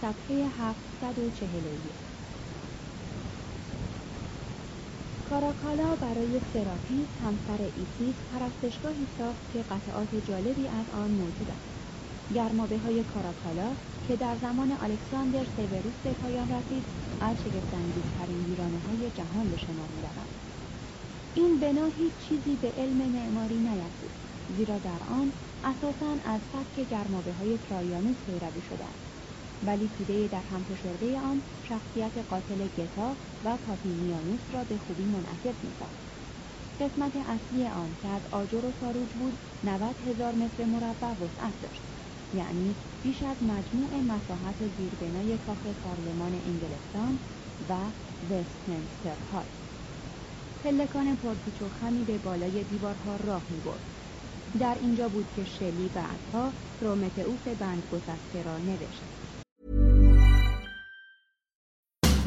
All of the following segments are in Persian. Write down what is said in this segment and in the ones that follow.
صفحه 741 کاراکالا برای سراپیس همسر ایسیس پرستشگاهی ساخت که قطعات جالبی از آن موجود است. گرمابه های کاراکالا که در زمان الکساندر سیوروس به پایان رسید از شگفتانگیزترین ویرانه های جهان به شمار می‌رود این بنا هیچ چیزی به علم معماری نیفزود زیرا در آن اساساً از سبک گرمابه های ترایانوس پیروی شده است. ولی توده در هم فشرده آن شخصیت قاتل گتا و پاپینیانوس را به خوبی منعکس میساخت. قسمت اصلی آن که از آجر و ساروج بود 90 هزار متر مربع وسعت داشت. یعنی بیش از مجموع مساحت زیربنای کاخ پارلمان انگلستان و وستمنستر های پلکان پرپیچ و خمی به بالای دیوارها راه می‌برد. در اینجا بود که شلی بعدها پرومتئوس بندگسسته را نوشت.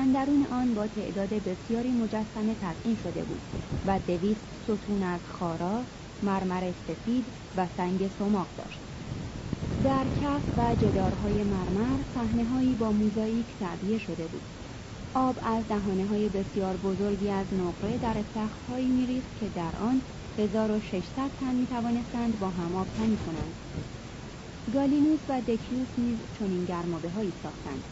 اندرون آن با تعداد بسیاری مجسمه تزئین شده بود و دویست ستون از خارا، مرمر سفید و سنگ سماق داشت. در کف و جدارهای مرمر صحنههایی با موزاییک تعبیه شده بود. آب از دهانه های بسیار بزرگی از نقره در استخرهایی میریخت که در آن 1600 تن می توانستند با هم آب تنی کنند. گالینوس و دکیوس نیز چنین گرمابه هایی ساختند.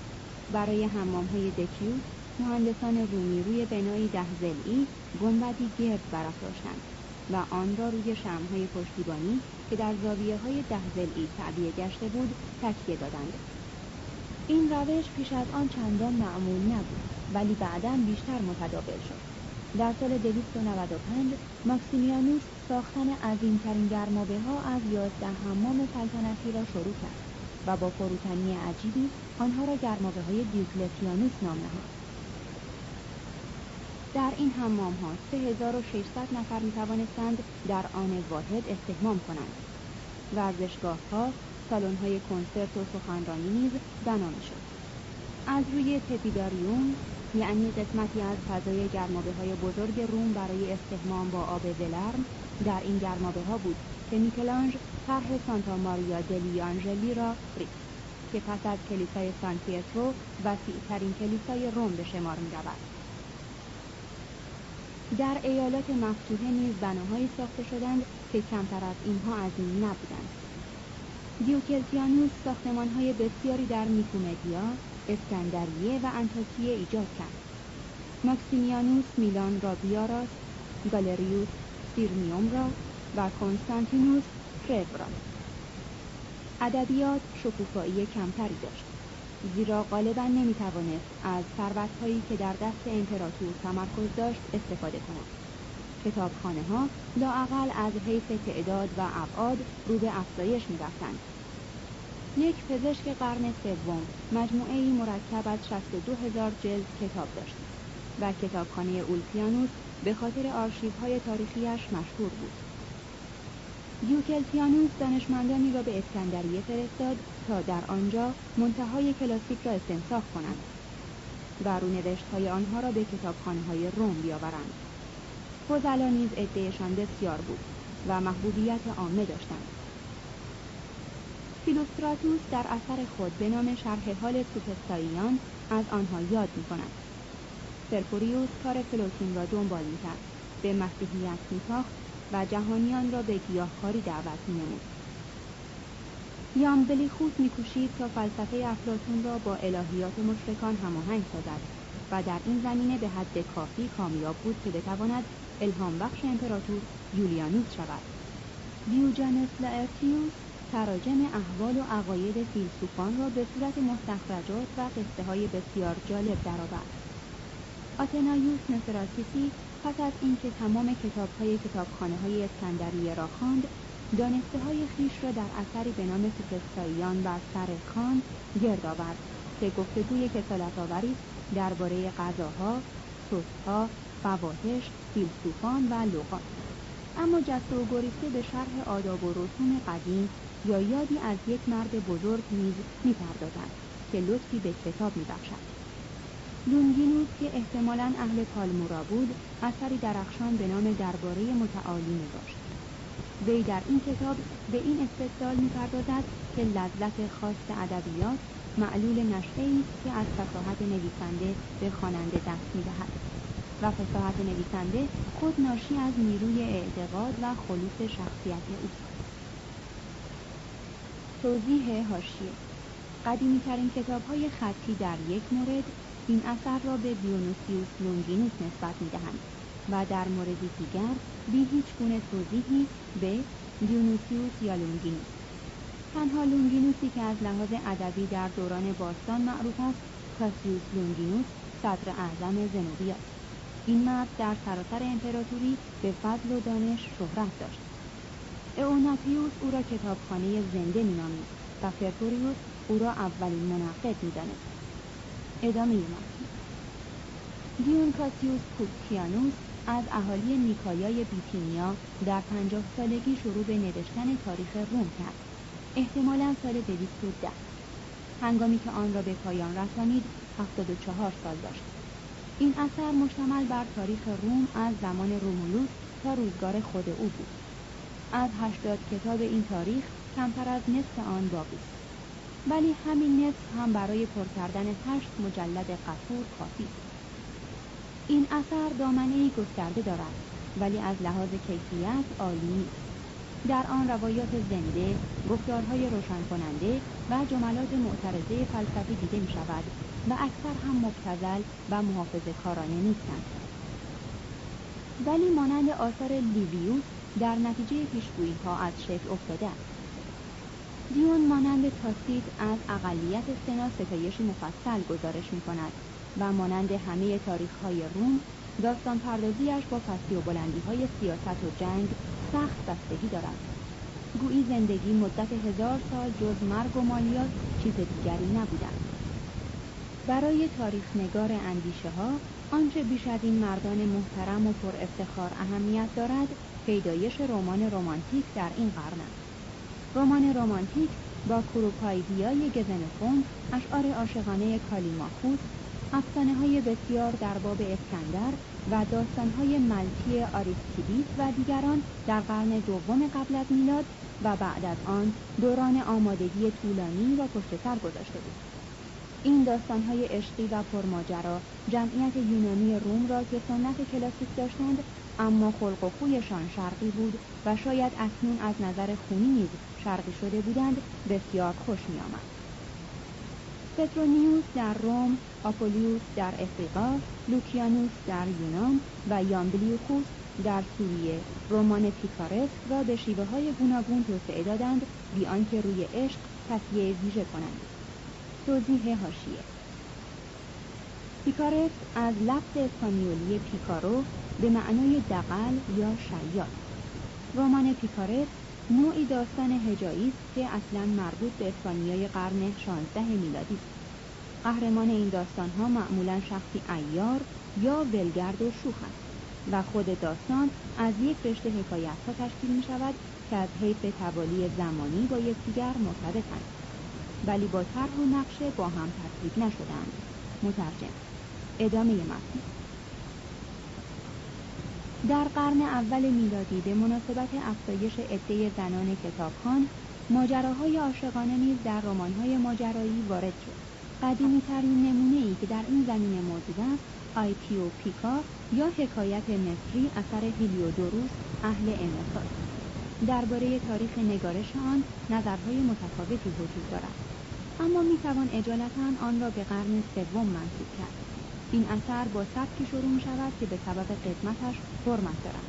برای حمام های دکیوس مهندسان رومی روی بنایی ده زلی گنبدی گرد برافراشتند و آن را روی شمهای پشتیبانی که در زاویه های ده زلی تعبیه گشته بود تکیه دادند. این روش پیش از آن چندان معمول نبود ولی بعدا بیشتر متداول شد. در سال 295 ماکسیمیانوس ساختن عظیمترین گرمابه ها از یازده حمام سلطنتی را شروع کرد. و با فروتنی عجیبی آنها را گرمابه های دیوکلتیانوس نام نهاد در این حمام ها 3600 نفر می توانستند در آن واحد استحمام کنند. ورزشگاه ها سالن های کنسرت و سخنرانی نیز بنا شد از روی تپیداریوم یعنی قسمتی از فضای گرمابه های بزرگ روم برای استحمام با آب ولرم در این گرمابه ها بود که میکلانج طرح سانتا ماریا دلی آنژلی را ریخت که پس از کلیسای سان پیترو وسیعترین کلیسای روم به شمار می رود. در ایالات مفتوحه نیز بناهایی ساخته شدند که کمتر از اینها عظیم نبودند دیوکلتیانوس ساختمانهای بسیاری در نیکومدیا اسکندریه و انتاکیه ایجاد کرد ماکسیمیانوس میلان را بیاراست گالریوس سیرمیوم را و کنستانتینوس را ادبیات شکوفایی کمتری داشت زیرا غالبا نمی‌توانست از ثروتهایی که در دست امپراتور تمرکز داشت استفاده کند. کتابخانه ها لااقل از حیث تعداد و ابعاد رو به افزایش می‌رفتند. یک پزشک قرن سوم مجموعه مرکب از 62 هزار جلد کتاب داشت و کتابخانه اولپیانوس به خاطر آرشیوهای تاریخیش مشهور بود. دیوکلتیانوس دانشمندانی را به اسکندریه فرستاد تا در آنجا منتهای کلاسیک را استنساخ کنند و رونوشت های آنها را به کتابخانه های روم بیاورند فضلا نیز عدهشان بسیار بود و محبوبیت عامه داشتند فیلوستراتوس در اثر خود به نام شرح حال سوفستاییان از آنها یاد می کند. سرپوریوس کار فلوتین را دنبال می کرد. به مسیحیت می و جهانیان را به گیاهخواری دعوت می نمود. یامبلیخوس میکوشید تا فلسفه افلاتون را با الهیات مشرکان هماهنگ سازد و در این زمینه به حد کافی کامیاب بود که بتواند الهام بخش امپراتور یولیانوس شود دیوجانس لارتیوس تراجم احوال و عقاید فیلسوفان را به صورت مستخرجات و قصه های بسیار جالب درآورد آتنایوس نفراتیسی پس از اینکه تمام کتاب های کتابخانه های اسکندریه را خواند دانسته های خیش را در اثری به نام سوفستاییان و سر کان گرد آورد که گفتگوی کسالت آوری درباره غذاها سسها فواحش فیلسوفان و لغات اما جسته و گریخته به شرح آداب و رسوم قدیم یا یادی از یک مرد بزرگ نیز می‌پردازد که لطفی به کتاب میبخشد. لونگینوس که احتمالا اهل پالمورا بود اثری درخشان به نام درباره متعالی نگاشت وی در این کتاب به این استدلال می‌پردازد که لذت خاص ادبیات معلول نشعه است که از فساحت نویسنده به خواننده دست می‌دهد و فساحت نویسنده خود ناشی از نیروی اعتقاد و خلوص شخصیت اوست توضیح حاشیه قدیمی ترین کتاب های خطی در یک مورد این اثر را به دیونوسیوس لونگینوس نسبت می دهند و در موردی دیگر بی هیچ گونه توضیحی به دیونوسیوس یا لونگینوس. تنها لونگینوسی که از لحاظ ادبی در دوران باستان معروف است کاسیوس لونگینوس صدر اعظم زنوبی این مرد در سراسر امپراتوری به فضل و دانش شهرت داشت. اوناپیوس او را کتابخانه زنده مینامید و فرتوریوس او را اولین منعقد می‌دانست ادامه متن دیون کاسیوس پوکتیانوس از اهالی نیکایای بیتینیا در پنجاه سالگی شروع به نوشتن تاریخ روم کرد. احتمالا سال ده. هنگامی که آن را به پایان رسانید چهار سال داشت. این اثر مشتمل بر تاریخ روم از زمان رومولوس تا روزگار خود او بود. از هشتاد کتاب این تاریخ کمتر از نصف آن باقی است. ولی همین نصف هم برای پر کردن هشت مجلد قطور کافی این اثر دامنه گسترده دارد ولی از لحاظ کیفیت عالی نیست. در آن روایات زنده گفتارهای روشن کننده و جملات معترضه فلسفی دیده می شود و اکثر هم مبتزل و محافظ کارانه نیستند. ولی مانند آثار لیویوس در نتیجه پیشگویی ها از شکل افتاده است. دیون مانند تاسید از اقلیت سنا ستایش مفصل گزارش می کند و مانند همه تاریخ های روم داستان پردازیش با پستی و بلندی های سیاست و جنگ سخت بستگی دارد. گویی زندگی مدت هزار سال جز مرگ و مالیات چیز دیگری نبودند. برای تاریخ نگار اندیشه ها آنچه بیش از این مردان محترم و پر افتخار اهمیت دارد پیدایش رمان رمانتیک در این قرن است. رمان رمانتیک با کروپایدیای گزنفون اشعار عاشقانه کالیماخوس افسانه های بسیار در باب اسکندر و داستانهای ملتی آریستیدیس و دیگران در قرن دوم قبل از میلاد و بعد از آن دوران آمادگی طولانی و پشت سر گذاشته بود. این داستانهای عشقی و پرماجرا جمعیت یونانی روم را که سنت کلاسیک داشتند اما خلق و خویشان شرقی بود و شاید اکنون از نظر خونی نیز شرقی شده بودند بسیار خوش می آمد. پترونیوس در روم، آپولیوس در افریقا، لوکیانوس در یونان و یامبلیوخوس در سوریه. رمان پیکارسک را به شیوه های گوناگون توسعه دادند بی آنکه روی عشق تصیه ویژه کنند. توضیح هاشیه پیکارسک از لفظ اسپانیولی پیکارو به معنای دقل یا شیاد. رمان پیکارسک نوعی داستان هجایی است که اصلا مربوط به اسپانیای قرن 16 میلادی است. قهرمان این داستان ها معمولا شخصی ایار یا ولگرد و شوخ است و خود داستان از یک رشته حکایت ها تشکیل می شود که از حیث توالی زمانی با یکدیگر مرتبطند ولی با طرح و نقشه با هم ترکیب نشدند مترجم ادامه متن. در قرن اول میلادی به مناسبت افزایش عده زنان کتابخوان ماجراهای عاشقانه نیز در رمان‌های ماجرایی وارد شد. قدیمی ترین نمونه ای که در این زمینه موجود است آیپیو پیکا یا حکایت مصری اثر هیلیودوروس اهل امریکا درباره تاریخ نگارش آن نظرهای متفاوتی وجود دارد. اما می‌توان اجالتا آن را به قرن سوم منصوب کرد. این اثر با سبکی شروع می شود که به سبب قدمتش حرمت دارد.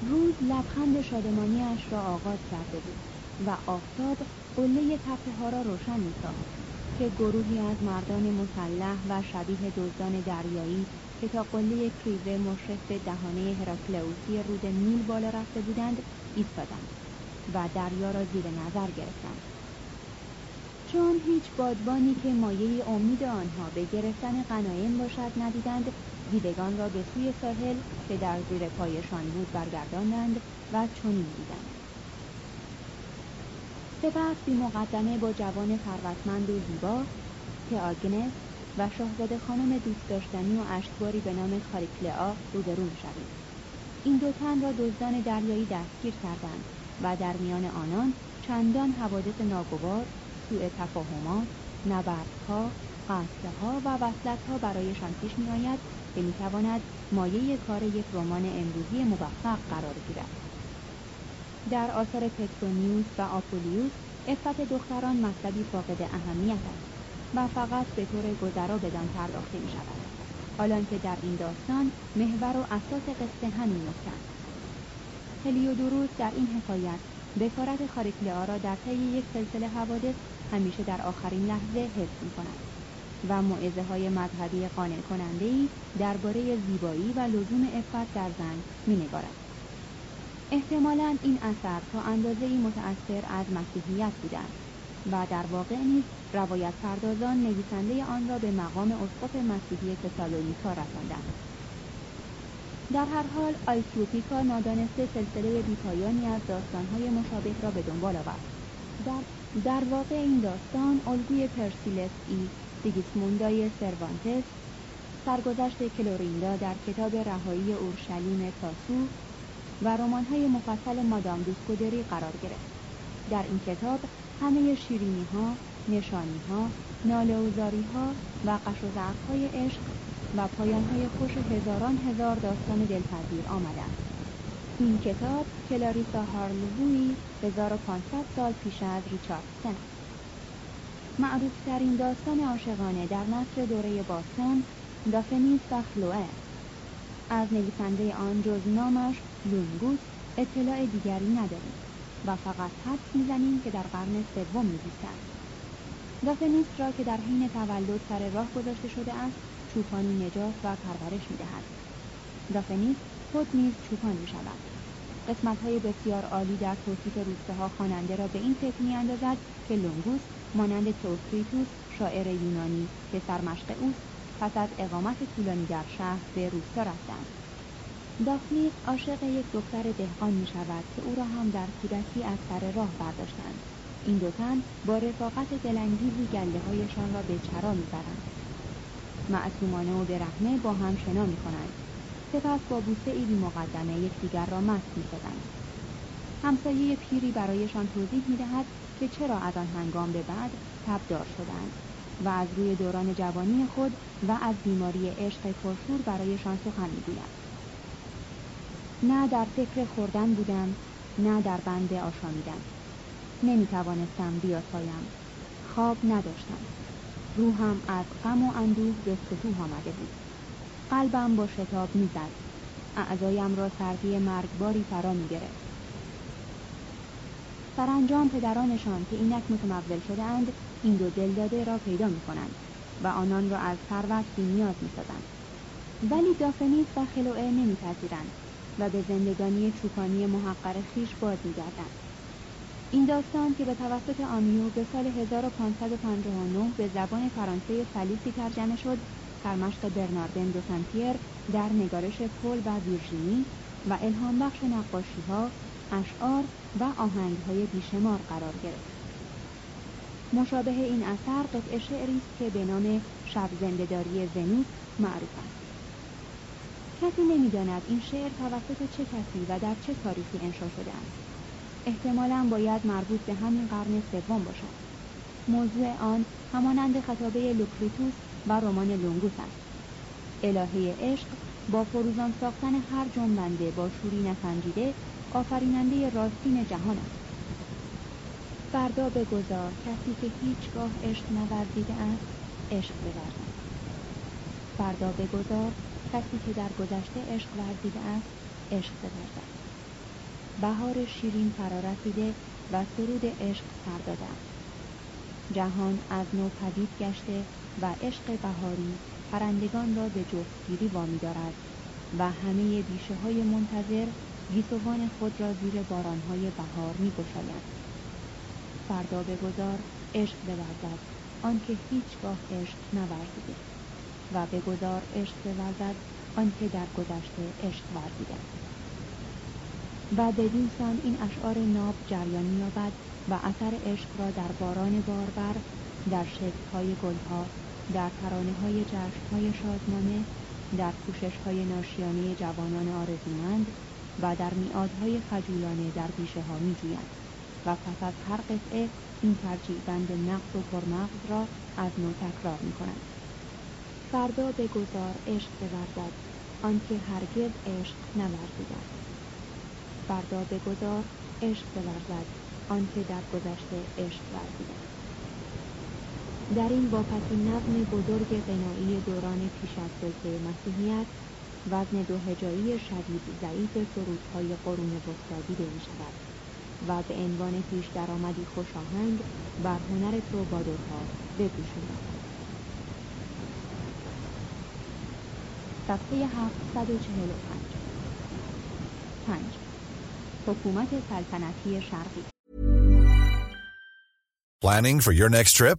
روز لبخند شادمانیش را آغاز کرده بود و آفتاب قله تپه ها را روشن می که گروهی از مردان مسلح و شبیه دزدان دریایی که تا قله کریوه مشرف به دهانه هراکلئوسی رود نیل بالا رفته بودند ایستادند و دریا را زیر نظر گرفتند. چون هیچ بادبانی که مایه امید آنها به گرفتن غنایم باشد ندیدند دیدگان را به سوی ساحل که در زیر پایشان بود برگرداندند و چنین دیدند. سپس بی مقدمه با جوان ثروتمند و زیبا که آگنس و شاهزاده خانم دوست داشتنی و اشکباری به نام کاریکلعا روبرو شوید این دو تن را دزدان دریایی دستگیر کردند و در میان آنان چندان حوادث ناگوار سوء تفاهمات نبردها قتلها و وصلتها برایشان پیش میآید که می‌تواند مایه کار یک رمان امروزی موفق قرار گیرد. در آثار پترونیوس و آپولیوس افت دختران مطلبی فاقد اهمیت است و فقط به طور گذرا بدان پرداخته می شود حالان که در این داستان محور و اساس قصه همین نکته هلیودوروس در این حکایت بکارت خاریکلئا را در طی یک سلسله حوادث همیشه در آخرین لحظه حفظ می کند و معزه های مذهبی قانع کننده ای درباره زیبایی و لزوم افت در زن می نگارد. احتمالا این اثر تا اندازه متأثر از مسیحیت بودند و در واقع نیز روایت پردازان نویسنده آن را به مقام اسقف مسیحی تسالونیکا رساندند در هر حال آیتیوپیکا نادانسته سلسله بیپایانی از داستانهای مشابه را به دنبال آورد در, در واقع این داستان الگوی پرسیلس ای سیگیسموندای سروانتس سرگذشت کلوریندا در کتاب رهایی اورشلیم تاسو و رمان‌های مفصل مادام دوسکودری قرار گرفت در این کتاب همه شیرینی ها، نشانی ها، ناله ها و قش و های عشق و پایان های خوش هزاران هزار داستان دلپذیر آمدند. این کتاب کلاریسا هارلووی 1500 سال پیش از ریچاردسن معروفترین داستان عاشقانه در نصر دوره باستان دافنیس و خلوه. از نویسنده آن جز نامش لونگوس اطلاع دیگری نداریم و فقط حد می‌زنیم که در قرن سوم میزیستند دافنیس را که در حین تولد سر راه گذاشته شده است چوپانی نجات و پرورش می‌دهد. دافنیس خود نیز چوپان می شود قسمت بسیار عالی در توصیف روسته ها خواننده را به این فکر می اندازد که لونگوس مانند توکریتوس شاعر یونانی که سرمشق اوست پس از اقامت طولانی در شهر به روستا رفتند. دافنیس عاشق یک دختر دهقان می شود که او را هم در کودکی از سر راه برداشتند. این دو تن با رفاقت دلانگیزی گله هایشان را به چرا می‌برند. معصومانه و برهنه با هم شنا می کنند سپس با بوسه ای مقدمه یکدیگر را مست می‌شدند همسایه پیری برایشان توضیح می‌دهد که چرا از آن هنگام به بعد تبدار شدند و از روی دوران جوانی خود و از بیماری عشق پرشور برایشان سخن می‌گوید. نه در فکر خوردن بودم نه در بند آشامیدن. نمی توانستم بیاسایم. خواب نداشتم. روحم از غم و اندوه به سطوح آمده بود. قلبم با شتاب می‌زد. اعضایم را سردی مرگباری فرا می گرفت سرانجام پدرانشان که اینک متمول شدهاند این دو دلداده را پیدا می کنند و آنان را از ثروت نیاز می سازند. ولی دافنیس و خلوعه نمیپذیرند و به زندگانی چوپانی محقر خیش باز میگردند. این داستان که به توسط آمیو به سال 1559 به زبان فرانسه سلیسی ترجمه شد در مشق برناردن دو سنتیر در نگارش پل و ویرژینی و الهام بخش نقاشی ها، اشعار و آهنگ های بیشمار قرار گرفت. مشابه این اثر قطع شعری است که به نام شب زندهداری ونوس معروف است. کسی نمی‌داند این شعر توسط چه کسی و در چه تاریخی انشا شده است احتمالا باید مربوط به همین قرن سوم باشد موضوع آن همانند خطابه لوکرتیوس و رمان لونگوس است. الهه عشق با فروزان ساختن هر جنبنده با شوری نسنجیده آفریننده راستین جهان است. فردا بگذار کسی که هیچگاه عشق نورزیده است عشق بورزد. فردا بگذار کسی که در گذشته عشق ورزیده است عشق بورزد. بهار شیرین فرا رسیده و سرود عشق سر داده است جهان از نو پدید گشته و عشق بهاری پرندگان را به جفتگیری وامی دارد و همه بیشه های منتظر گیسوان خود را زیر بارانهای بهار می گشاید. فردا بگذار عشق بورزد آنکه هیچگاه عشق نورزیده و بگذار عشق بورزد آنکه در گذشته عشق ورزیده و بدین سان این اشعار ناب جریان مییابد و اثر عشق را در باران باربر در شکلهای گلها در ترانه های جشن های شادمانه در کوشش های ناشیانه جوانان آرزومند و در میادهای خجولانه در بیشه ها می و پس از هر قطعه این ترجیع بند نقد و پرمغز را از نو تکرار می کند. فردا بگذار عشق بورزد آنکه هرگز عشق نورزیده فردا بگذار عشق بورزد آنکه در گذشته عشق ورزیده در این باپسی نظم بزرگ غنایی دوران پیش از سلطه مسیحیت وزن دو هجایی شدید ضعیف سرودهای قرون وسطا دیده می شود و به عنوان پیش درآمدی خوشاهنگ بر هنر تروبادورها بپوشاند صفحه 745 5. حکومت سلطنتی شرقی Planning for your next trip?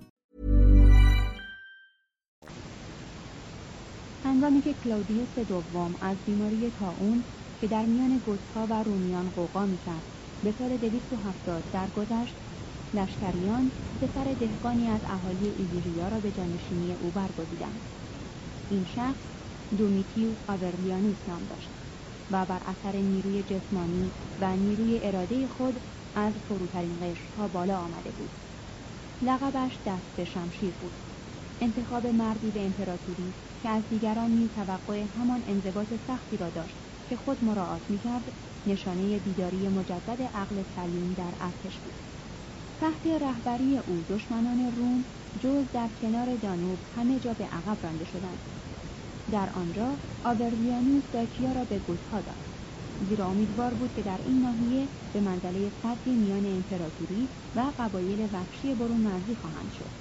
هنگامی که کلاودیوس دوم از بیماری تاون که در میان گوتها و رومیان قوقا می‌کرد به سال 270 درگذشت لشکریان پسر دهقانی از اهالی ایلیریا را به جانشینی او برگزیدند. این شخص دومیتیوس آورلیانوس نام داشت و بر اثر نیروی جسمانی و نیروی اراده خود از فروترین قشرها بالا آمده بود. لقبش دست به شمشیر بود. انتخاب مردی به امپراتوری که از دیگران نیز توقع همان انضباط سختی را داشت که خود مراعات می‌کرد نشانه بیداری مجدد عقل سلیم در ارتش بود. تحت رهبری او دشمنان روم جز در کنار دانوب همه جا به عقب رانده شدند. در آنجا آبرلیانوس داکیا را به گوتها داد. زیرا امیدوار بود که در این ناحیه به منزله صدی میان امپراتوری و قبایل وحشی برون مرزی خواهند شد.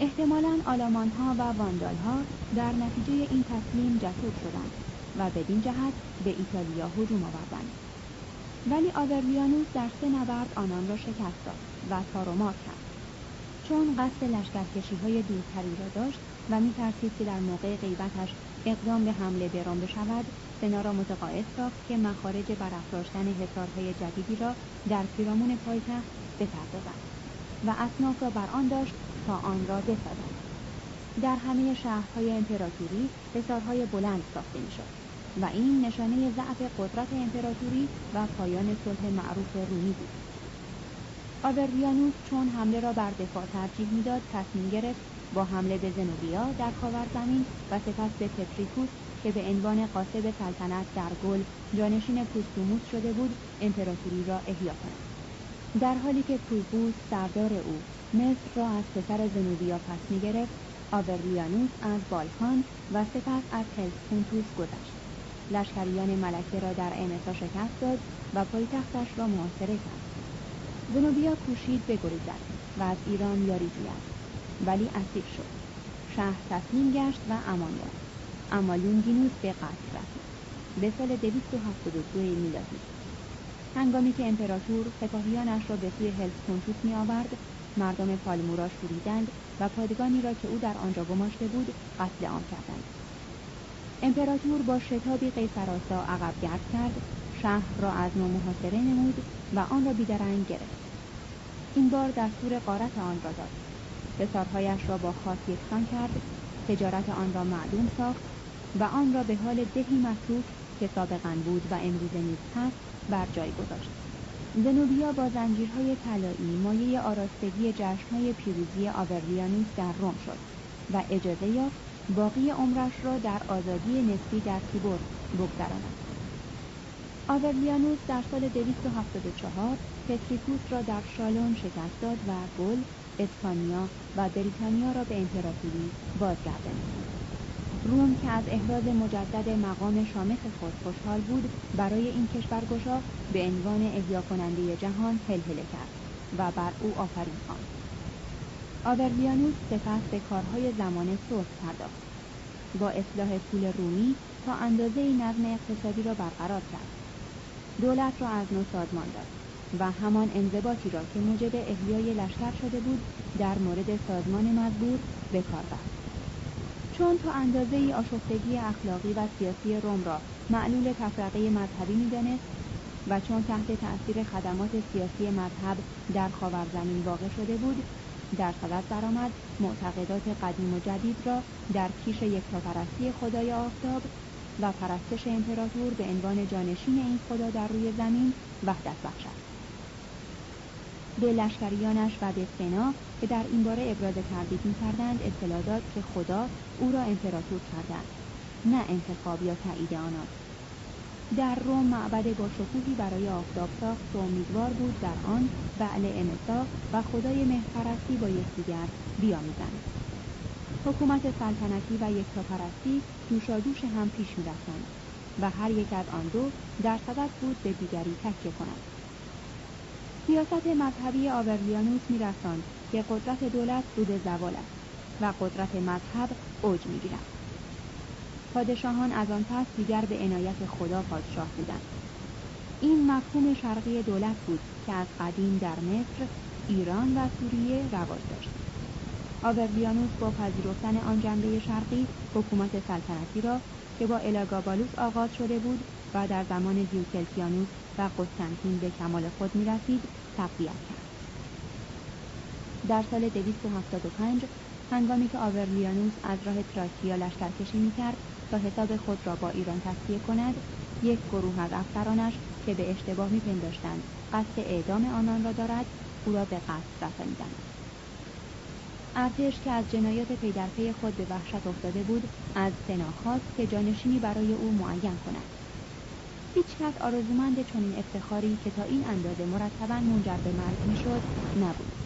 احتمالا آلامان ها و واندال ها در نتیجه این تصمیم جسور شدند و بدین جهت به ایتالیا هجوم آوردند. ولی آورلیانوس در سه نبرد آنان را شکست داد و تارومار کرد. چون قصد لشکرکشی های دورتری را داشت و میترسید که در موقع غیبتش اقدام به حمله به روم بشود سنا را متقاعد ساخت که مخارج برافراشتن حصارهای جدیدی را در پیرامون پایتخت بپردازد و اسناف را بر آن داشت تا آن را بسازد در همه شهرهای امپراتوری حصارهای بلند ساخته می‌شد و این نشانه ضعف قدرت امپراتوری و پایان صلح معروف رومی بود. آورلیانوس چون حمله را بر دفاع ترجیح می‌داد تصمیم گرفت با حمله به زنوبیا در زمین و سپس به پتریکوس که به عنوان قاسب سلطنت در گل جانشین پوستوموس شده بود امپراتوری را احیا کند. در حالی که پروپوس سردار او مصر را از پسر زنوبیا پس می‌گرفت. آورلیانوس از بالکان و سپس از هلسپونتوس گذشت. لشکریان ملکه را در امسا شکست داد و پایتختش را محاصره کرد. زنوبیا کوشید بگریزد و از ایران یاری جوید. ولی اسیر شد. شهر تسلیم گشت و امان یافت اما لونگینوس به قتل رسید. به سال 272 میلادی. هنگامی که امپراتور سپاهیانش را به سوی هلسپونتوس می مردم پالمورا شوریدند و پادگانی را که او در آنجا گماشته بود قتل عام کردند. امپراتور با شتابی قیصرآسا عقب گرد کرد شهر را از نو محاصره نمود و آن را بیدرنگ گرفت. این بار دستور قارت آن را داد. حصارهایش را با خاک یکسان کرد تجارت آن را معلوم ساخت و آن را به حال دهی متروک که سابقا بود و امروز نیز هست بر جای گذاشت. زنوبیا با زنجیرهای طلایی مایه آراستگی جشنهای پیروزی آورلیانوس در روم شد و اجازه یافت باقی عمرش را در آزادی نسبی در تیبور بگذراند. آورلیانوس در سال 274 پتریکوس را در شالون شکست داد و گل اسپانیا و بریتانیا را به امپراتوری بازگردانید روم که از احراز مجدد مقام شامخ خود خوشحال بود برای این کشورگشا به عنوان احیا کننده جهان هلهله کرد و بر او آفرین خواند. آورلیانوس سپس به کارهای زمان صلح پرداخت. با اصلاح پول رومی تا اندازه نظم اقتصادی را برقرار کرد. دولت را از نو سازمان داد و همان انضباطی را که موجب احیای لشکر شده بود در مورد سازمان مزبور به کار برد چون تا اندازه ای آشفتگی اخلاقی و سیاسی روم را معلول تفرقه مذهبی می‌دانست و چون تحت تأثیر خدمات سیاسی مذهب در خاورزمین واقع شده بود در صدد برآمد معتقدات قدیم و جدید را در کیش یکتاپرستی خدای آفتاب و پرستش امپراتور به عنوان جانشین این خدا در روی زمین وحدت بخشد. به لشکریانش و به سنا که در این باره ابراز تردید می‌کردند اطلاع داد که خدا او را امپراتور کردند نه انتخاب یا تایید آنان. در روم معبد با شکوهی برای آفتاب ساخت و امیدوار بود در آن بعل امسا و خدای مهپرستی با یکدیگر بیامیزند. حکومت سلطنتی و یکتاپرستی دوشادوش هم پیش می‌رفتند و هر یک از آن دو در صدد بود به دیگری تکیه کند سیاست مذهبی آورلیانوس میرساند که قدرت دولت بود زوال است و قدرت مذهب اوج می‌گیرد. پادشاهان از آن پس دیگر به عنایت خدا پادشاه بودند. این مفهوم شرقی دولت بود که از قدیم در مصر ایران و سوریه رواج داشت. آورلیانوس با پذیرفتن آن جنبه شرقی حکومت سلطنتی را که با الاگابالوس آغاز شده بود و در زمان دیوکلتیانوس و قسطنطین به کمال خود می‌رسید تقویت کرد. در سال 275 هنگامی که آورلیانوس از راه تراکیا لشکرکشی می‌کرد تا حساب خود را با ایران تصفیه کند یک گروه از افسرانش که به اشتباه میپنداشتند قصد اعدام آنان را دارد او را به قتل رسانیدند. ارتش که از جنایات پی در پی خود به وحشت افتاده بود از سنا خواست که جانشینی برای او معین کند. هیچ کس آرزومند چنین افتخاری که تا این اندازه مرتبا منجر به مرگ می‌شد نبود.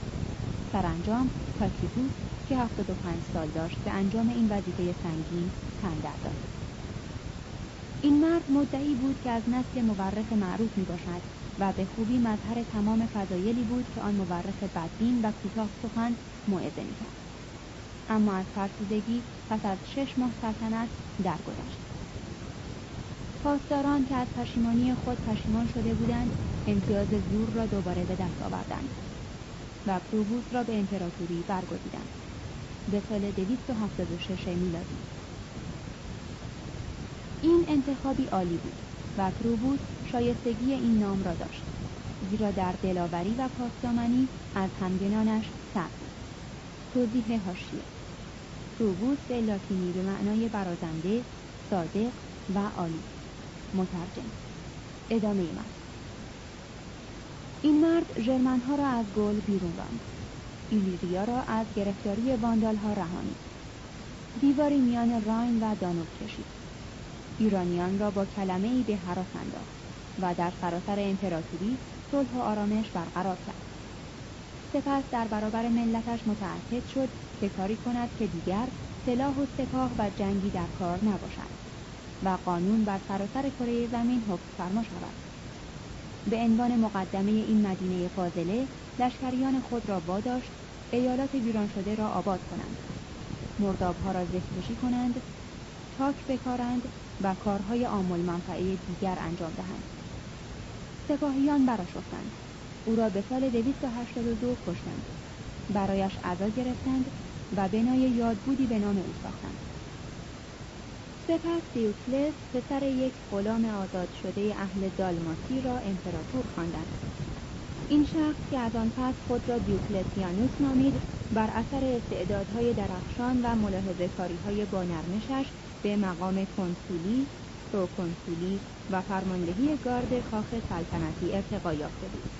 سرانجام تاکیتوس که هفتاد و پنج سال داشت به انجام این وظیفه سنگین تن داد این مرد مدعی بود که از نسل مورخ معروف می باشد و به خوبی مظهر تمام فضایلی بود که آن مورخ بدبین و کوتاه سخن موعظه می‌کرد. اما از فرسودگی پس از شش ماه سلطنت درگذشت. پاسداران که از پشیمانی خود پشیمان شده بودند امتیاز زور را دوباره به دست آوردند و پروبوس را به امپراتوری برگزیدند. به سال 276 میلادی. این انتخابی عالی بود و پروبوس شایستگی این نام را داشت زیرا در دلاوری و پاسدامنی از همگنانش سر توضیح هاشیه. پروبوس به لاتینی به معنای برازنده صادق و عالی مترجم. ادامه من این مرد ژرمنها را از گل بیرون راند. ایلیریا را از گرفتاری واندال ها رهانید دیواری میان راین و دانوب کشید. ایرانیان را با کلمه ای به حراس انداخت و در سراسر امپراتوری صلح و آرامش برقرار کرد. سپس در برابر ملتش متعهد شد که کاری کند که دیگر سلاح و سپاه و جنگی در کار نباشد. و قانون بر سراسر کره زمین حکم فرما شود. به عنوان مقدمه این مدینه فاضله لشکریان خود را واداشت ایالات ویران شده را آباد کنند. مردابها را زهکشی کنند تاک بکارند و کارهای آمول منفعه دیگر انجام دهند. سپاهیان براشفتند او را به سال 282 کشتند. برایش عزا گرفتند و بنای یادبودی به نام او ساختند. سپس دیوکلس پسر یک غلام آزاد شده اهل دالماتی را امپراتور خواندند این شخص که از آن پس خود را دیوکلتیانوس نامید بر اثر استعدادهای درخشان و ملاحظه کاری های با نرمشش به مقام کنسولی، پروکنسولی و فرماندهی گارد کاخ سلطنتی ارتقا یافته بود.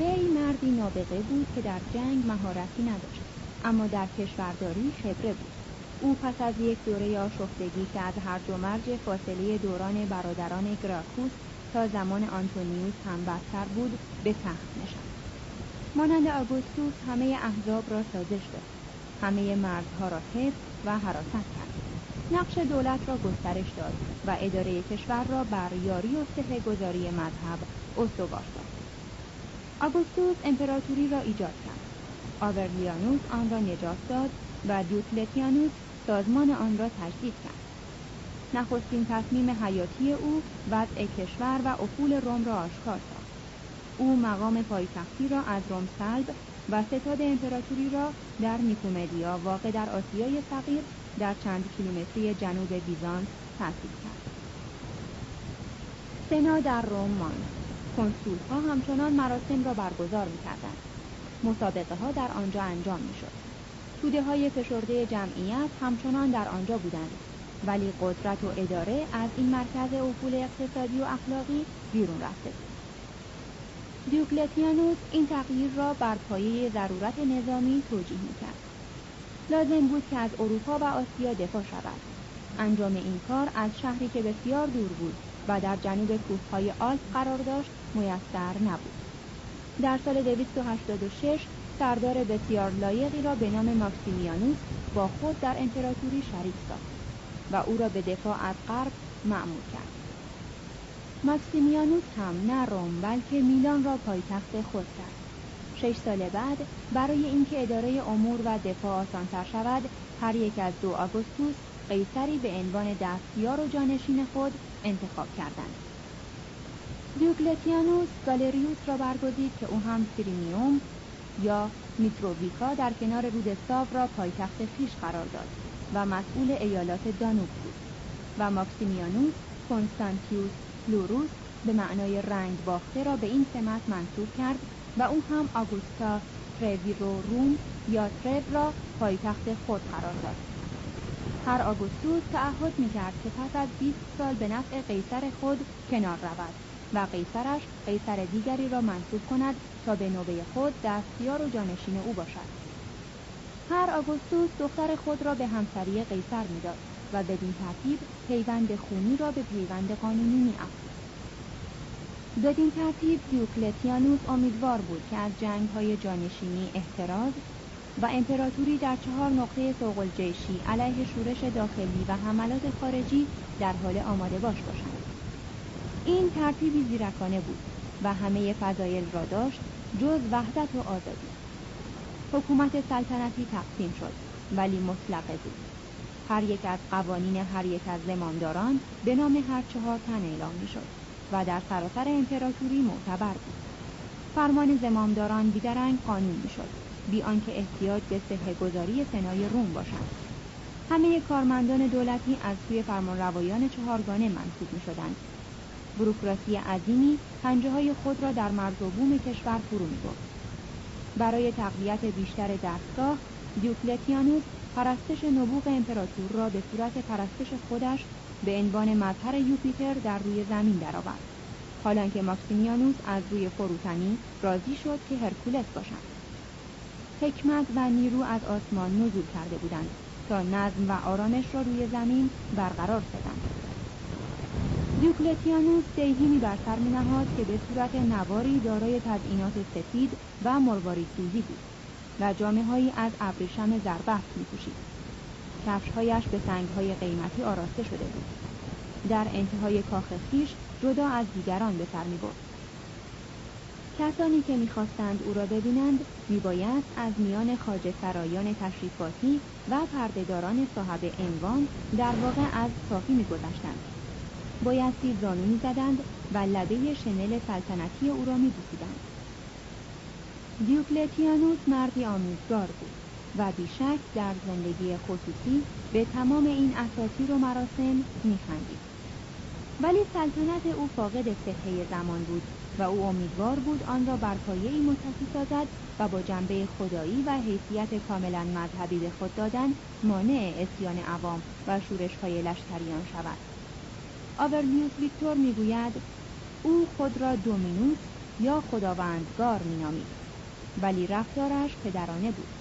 وی مردی نابغه بود که در جنگ مهارتی نداشت اما در کشورداری خبره بود او پس از یک دوره آشفتگی که از هر و مرج فاصله دوران برادران گراکوس تا زمان آنتونیوس هم بدتر بود به تخت نشست. مانند آگوستوس همه احزاب را سازش داد. همه مردها را حفظ و حراست کرد. نقش دولت را گسترش داد و اداره کشور را بر یاری و سه گذاری مذهب استوار ساخت. آگوستوس امپراتوری را ایجاد کرد. آورلیانوس آن را نجات داد و دیوکلتیانوس سازمان آن را تجدید کرد. نخستین تصمیم حیاتی او وضع کشور و افول روم را آشکار ساخت او مقام پایتختی را از روم سلب و ستاد امپراتوری را در نیکومدیا واقع در آسیای صغیر در چند کیلومتری جنوب بیزانس تأسیس کرد. سنا در روم ماند. کنسول ها همچنان مراسم را برگزار می‌کردند. مسابقه ها در آنجا انجام می‌شد. توده های فشرده جمعیت همچنان در آنجا بودند. ولی قدرت و اداره از این مرکز افول اقتصادی و اخلاقی بیرون رفته. بود دیوکلتیانوس این تغییر را بر پایه ضرورت نظامی توجیه می‌کرد. لازم بود که از اروپا و آسیا دفاع شود. انجام این کار از شهری که بسیار دور بود و در جنوب کوههای آلپ قرار داشت میسر نبود. در سال 286 سردار بسیار لایقی را به نام ماکسیمیانوس با خود در امپراتوری شریک ساخت و او را به دفاع از غرب معمول کرد. ماکسیمیانوس هم نه روم بلکه میلان را پایتخت خود کرد. شش سال بعد برای اینکه اداره امور و دفاع آسانتر شود هر یک از دو آگوستوس قیصری به عنوان دستیار و جانشین خود انتخاب کردند. دیوکلتیانوس گالریوس را برگزید که او هم سیرمیوم یا میتروویکا در کنار رود ساو را پایتخت خویش قرار داد و مسئول ایالات دانوب بود و ماکسیمیانوس کنستانتیوس لوروس به معنای رنگ باخته را به این سمت منصوب کرد و او هم آگوستا ترویرو روم یا ترو را پایتخت خود قرار داد. هر آگوستوس تعهد می‌کرد که پس از 20 سال به نفع قیصر خود کنار رود. و قیصرش قیصر دیگری را منصوب کند تا به نوبه خود دستیار و جانشین او باشد. هر آگوستوس دختر خود را به همسری قیصر می‌داد و بدین ترتیب پیوند خونی را به پیوند قانونی میافزود. بدین ترتیب دیوکلتیانوس امیدوار بود که از جنگ های جانشینی احتراز و امپراتوری در چهار نقطه سوق علیه شورش داخلی و حملات خارجی در حال آماده باش باشند. این ترتیبی زیرکانه بود و همه فضایل را داشت جز وحدت و آزادی. حکومت سلطنتی تقسیم شد ولی مطلقه بود. هر یک از قوانین هر یک از زمامداران به نام هر چهار تن اعلام می شد و در سراسر امپراتوری معتبر بود. فرمان زمامداران بیدرنگ قانون می شد بی آنکه احتیاج به صحه گذاری سنای روم باشد. همه کارمندان دولتی از سوی فرمانروایان چهارگانه منصوب می شدند بروکراسی عظیمی پنجه های خود را در مرز و بوم کشور فرو می برای تقویت بیشتر دستگاه دیوکلتیانوس پرستش نبوغ امپراتور را به صورت پرستش خودش به عنوان مظهر یوپیتر در روی زمین درآورد. حالانکه ماکسیمیانوس از روی فروتنی راضی شد که هرکولس باشد. حکمت و نیرو از آسمان نزول کرده بودند تا نظم و آرامش را روی زمین برقرار سازند. دیوکلتیانوس دیهیمی بر سر نهاد که به صورت نواری دارای تزئینات سفید و مروارید سوزی بود و جامعه هایی از ابریشم زربفت می پوشید. کفشهایش به سنگهای قیمتی آراسته شده بود. در انتهای کاخ خیش جدا از دیگران به سر برد. کسانی که می‌خواستند او را ببینند میبایست از میان خاج سرایان تشریفاتی و پردهداران صاحب عنوان در واقع از صافی میگذشتند بایستی زانو می‌زدند و لبه شنل سلطنتی او را میبوسیدند. دیوکلتیانوس مردی آموزگار بود و بیشک در زندگی خصوصی به تمام این اساطیر و مراسم میخندید. ولی سلطنت او فاقد صحه زمان بود و او امیدوار بود آن را بر پایهای متکی سازد و با جنبه خدایی و حیثیت کاملا مذهبی به خود دادن مانع اسیان عوام و شورش های لشکریان شود. آورلیوس ویکتور می‌گوید او خود را دومینوس یا خداوندگار مینامید. ولی رفتارش پدرانه بود.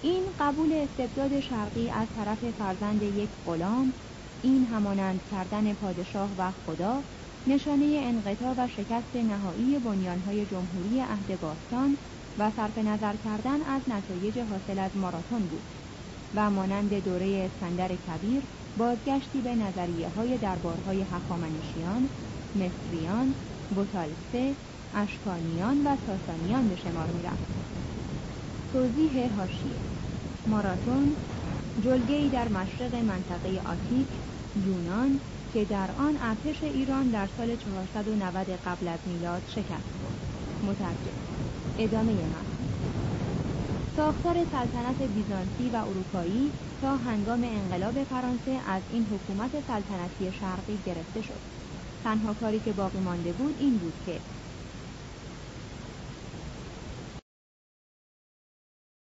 این قبول استبداد شرقی از طرف فرزند یک غلام این همانند کردن پادشاه و خدا نشانه انقطاع و شکست نهایی بنیانهای جمهوری عهد باستان و صرف نظر کردن از نتایج حاصل از ماراتون بود و مانند دوره اسکندر کبیر بازگشتی به نظریه های دربارهای هخامنشیان، مصریان، بوتالسه، اشکانیان و ساسانیان به شمار می رفت. توضیح هاشیه ماراتون جلگهی در مشرق منطقه آتیک یونان که در آن ارتش ایران در سال 490 قبل از میلاد شکست خورد مترجم ادامه من ساختار سلطنت بیزانسی و اروپایی تا هنگام انقلاب فرانسه از این حکومت سلطنتی شرقی گرفته شد. تنها کاری که باقی مانده بود این بود که